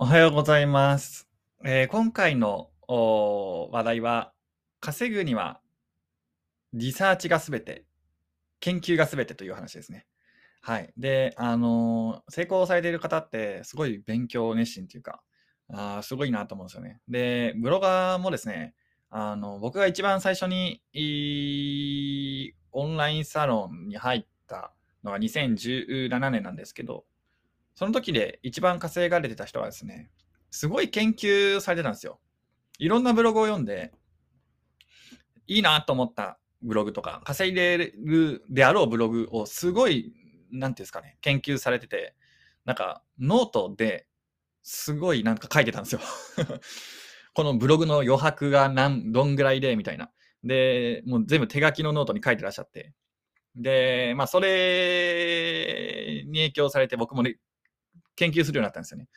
おはようございます。えー今回の話題は、稼ぐにはリサーチがすべて、研究がすべてという話ですね。はい。で、あのー成功されている方って、すごい勉強熱心というか、あーすごいなと思うんですよね。で、ブロガーもですね、あの、僕が一番最初に、オンラインサロンに入ったのが2017年なんですけど、その時で一番稼がれてた人はですね、すごい研究されてたんですよ。いろんなブログを読んで、いいなと思ったブログとか、稼いでるであろうブログをすごい、なんていうんですかね、研究されてて、なんかノートですごいなんか書いてたんですよ。このブログの余白が何、どんぐらいで、みたいな。で、もう全部手書きのノートに書いてらっしゃって。で、まあ、それに影響されて僕も、ね、研究するようになったんですよね。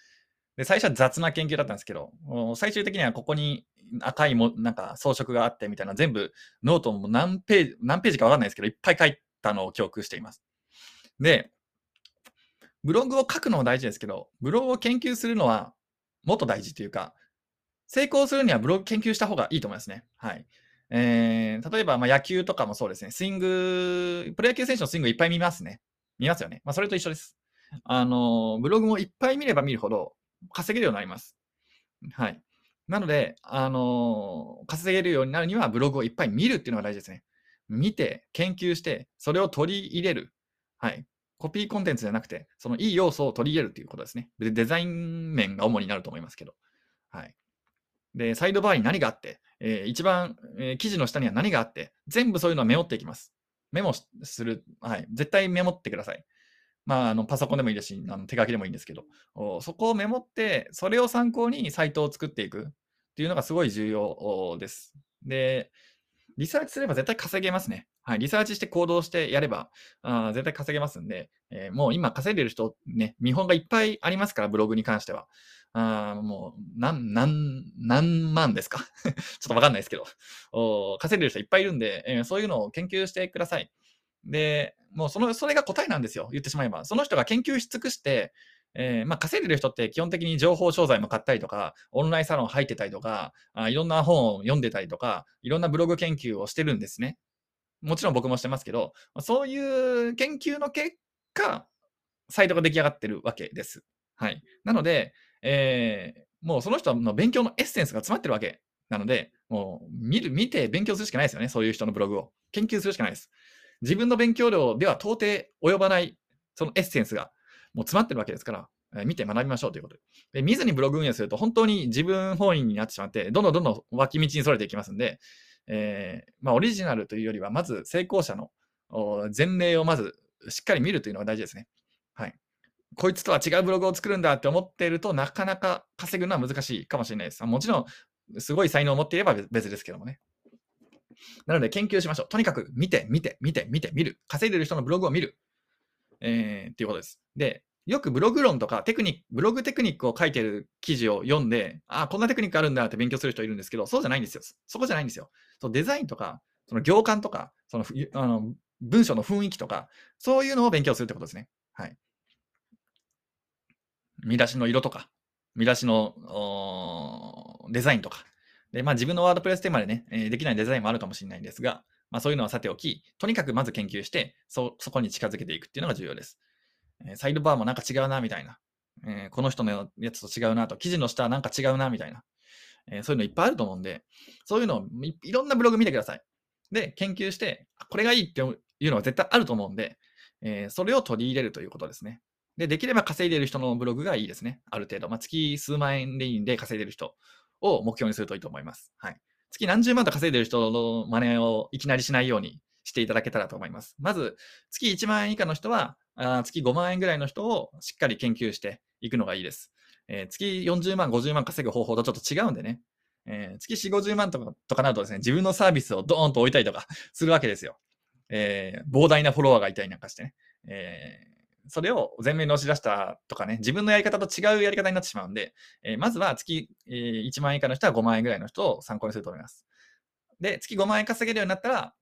で、最初は雑な研究だったんですけど、最終的にはここに赤いも、なんか装飾があってみたいな、全部ノートも何ページ、何ページかわかんないですけど、いっぱい書いたのを記憶しています。で、ブログを書くのも大事ですけど、ブログを研究するのはもっと大事というか、成功するにはブログ研究した方がいいと思いますね。はい。えー、例えば、ま野球とかもそうですね。スイング、プロ野球選手のスイングいっぱい見ますね。見ますよね。まあ、それと一緒です。あの、ブログもいっぱい見れば見るほど稼げるようになります。はい。なので、あの、稼げるようになるにはブログをいっぱい見るっていうのが大事ですね。見て、研究して、それを取り入れる。はい。コピーコンテンツじゃなくて、そのいい要素を取り入れるということですね。で、デザイン面が主になると思いますけど。はい。で、サイドバーに何があって、えー、一番、えー、記事の下には何があって、全部そういうのはメモっていきます。メモする。はい。絶対メモってください。まあ、あのパソコンでもいいですし、あの手書きでもいいんですけど、そこをメモって、それを参考にサイトを作っていくっていうのがすごい重要です。で、リサーチすれば絶対稼げますね。はい。リサーチして行動してやれば、あ絶対稼げますんで、えー、もう今稼いでる人ね、見本がいっぱいありますから、ブログに関しては。あもう、何、何、何万ですか？ちょっとわかんないですけど、お稼いでる人いっぱいいるんで、えー、そういうのを研究してください。で、もうその、それが答えなんですよ。言ってしまえば。その人が研究し尽くして、えー、まあ、稼いでる人って基本的に情報商材も買ったりとか、オンラインサロン入ってたりとか、あいろんな本を読んでたりとか、いろんなブログ研究をしてるんですね。もちろん僕もしてますけど、そういう研究の結果、サイトが出来上がってるわけです。はい。なので、えー、もうその人の勉強のエッセンスが詰まってるわけなので、もう見る、見て勉強するしかないですよね。そういう人のブログを。研究するしかないです。自分の勉強量では到底及ばない、そのエッセンスがもう詰まってるわけですから、え見て学びましょうということで。で見ずにブログ運営すると本当に自分本位になってしまって、どんどんどんどん脇道にそれていきますんで、えー、まあ、オリジナルというよりは、まず成功者の前例をまずしっかり見るというのが大事ですね。はい。こいつとは違うブログを作るんだって思っているとなかなか稼ぐのは難しいかもしれないです。もちろん、すごい才能を持っていれば別ですけどもね。なので研究しましょう。とにかく見て、見て、見て、見て、見る。稼いでる人のブログを見る。えー、っていうことです。で、よくブログ論とかテクニック、ブログテクニックを書いてる記事を読んで、ああ、こんなテクニックあるんだって勉強する人いるんですけど、そうじゃないんですよ。そこじゃないんですよ。そうデザインとか、その行間とか、そのあの文章の雰囲気とか、そういうのを勉強するってことですね。はい。見出しの色とか、見出しのデザインとか、で、まあ自分のワードプレステーマでね、え、できないデザインもあるかもしれないんですが、まあそういうのはさておき、とにかくまず研究して、そ、そこに近づけていくっていうのが重要です。え、サイドバーもなんか違うな、みたいな。えー、この人のやつと違うなと、記事の下はなんか違うな、みたいな。えそういうのいっぱいあると思うんで、そういうのをいろんなブログ見てください。で、研究して、これがいいっていうのは絶対あると思うんで、えそれを取り入れるということですね。で、できれば稼いでる人のブログがいいですね。ある程度。まあ、月数万円でいいんで稼いでる人を目標にするといいと思います。はい。月何十万と稼いでる人の真似をいきなりしないようにしていただけたらと思います。まず、月1万円以下の人は、あ月5万円ぐらいの人をしっかり研究していくのがいいです。えー、月40万、50万稼ぐ方法とちょっと違うんでね。えー、月4、50万とかとかなるとですね、自分のサービスをドーンと置いたりとかするわけですよ。えー、膨大なフォロワーがいたりなんかしてね。えそれを前面に押し出したとかね、自分のやり方と違うやり方になってしまうんで、えー、まずは月、えー、1万円以下の人は5万円ぐらいの人を参考にすると思います。で、月5万円稼げるようになったら、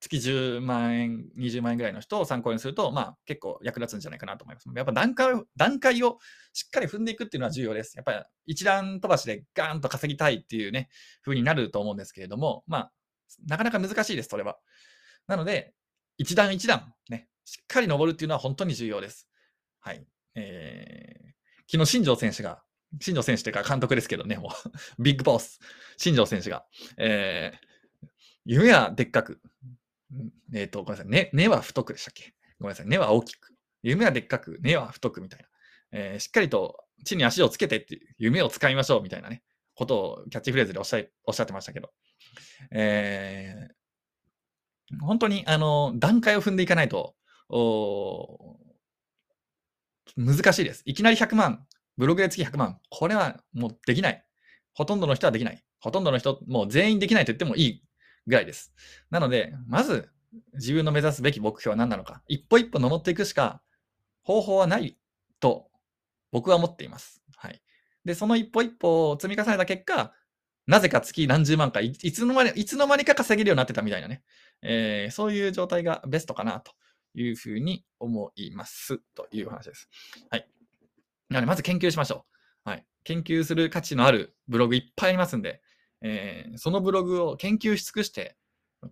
月10万円、20万円ぐらいの人を参考にすると、まあ、結構役立つんじゃないかなと思います。やっぱ段階段階をしっかり踏んでいくっていうのは重要です。やっぱり一段飛ばしでガーンと稼ぎたいっていうね、風になると思うんですけれども、まあ、なかなか難しいです、それは。なので、一段一段、ね、しっかり登るっていうのは本当に重要です。はい。えー、昨日、新庄選手が、新庄選手というか監督ですけどね、もう ビッグボス、新庄選手が、えー、夢はでっかく、えっ、ー、と、ごめんなさい、ね、根は太くでしたっけ？ごめんなさい、根は大きく。夢はでっかく、根は太くみたいな。えー、しっかりと地に足をつけてっていう、夢を使いましょうみたいなね、ことをキャッチフレーズでおっしゃおっしゃってましたけど。えー、本当に、あの、段階を踏んでいかないと、難しいです。いきなり100万、ブログで月100万、これはもうできない。ほとんどの人はできない。ほとんどの人、もう全員できないと言ってもいいぐらいです。なので、まず自分の目指すべき目標は何なのか、一歩一歩登っていくしか方法はないと僕は思っています。はい。で、その一歩一歩を積み重ねた結果、なぜか月何十万かい、いつの間に、いつの間にか稼げるようになってたみたいなね、えー、そういう状態がベストかなというふうに思います。という話です。はい。なので、まず研究しましょう。はい。研究する価値のあるブログいっぱいありますんで、えー、そのブログを研究し尽くして、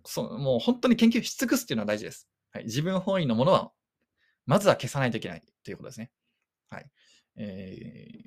そもう本当に研究し尽くすっていうのは大事です。はい、自分本位のものは、まずは消さないといけないということですね。はい。え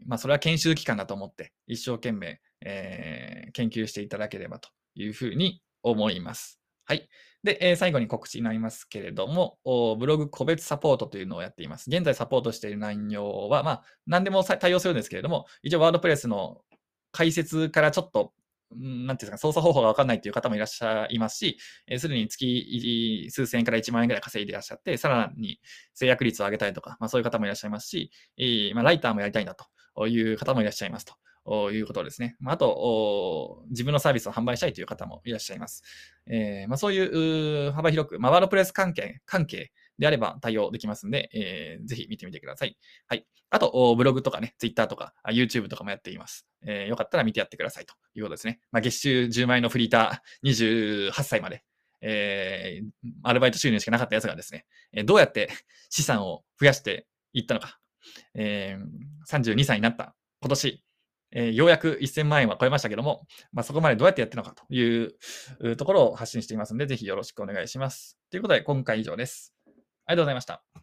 ー、まあ、それは研修期間だと思って、一生懸命、えー、研究していただければというふうに思います。はい。で、えー、最後に告知になりますけれども、ブログ個別サポートというのをやっています。現在サポートしている内容は、まあ、何でも対応するんですけれども、一応ワードプレスの解説からちょっとなんていうんですか、操作方法がわかんないという方もいらっしゃいますし、す、で、に月数千円から1万円ぐらい稼いでいらっしゃって、さらに制約率を上げたいとか、まあ、そういう方もいらっしゃいますし、えー、まあ、ライターもやりたいんだという方もいらっしゃいますとということですね。あ、あと、自分のサービスを販売したいという方もいらっしゃいます。えー、まあ、そういう幅広く、まあ、ワードプレス関係、関係であれば対応できますんで、えー、ぜひ見てみてください。はい。あと、ブログとかね、Twitter とか、YouTube とかもやっています。えー、よかったら見てやってくださいということですね。まあ、月収10万円のフリーター28歳まで、えー、アルバイト収入しかなかったやつがですね、えどうやって資産を増やしていったのか、えー、32歳になった今年、えー、ようやく1000万円は超えましたけども、まあ、そこまでどうやってやってるのかというところを発信していますので、ぜひよろしくお願いします。ということで、今回以上です。ありがとうございました。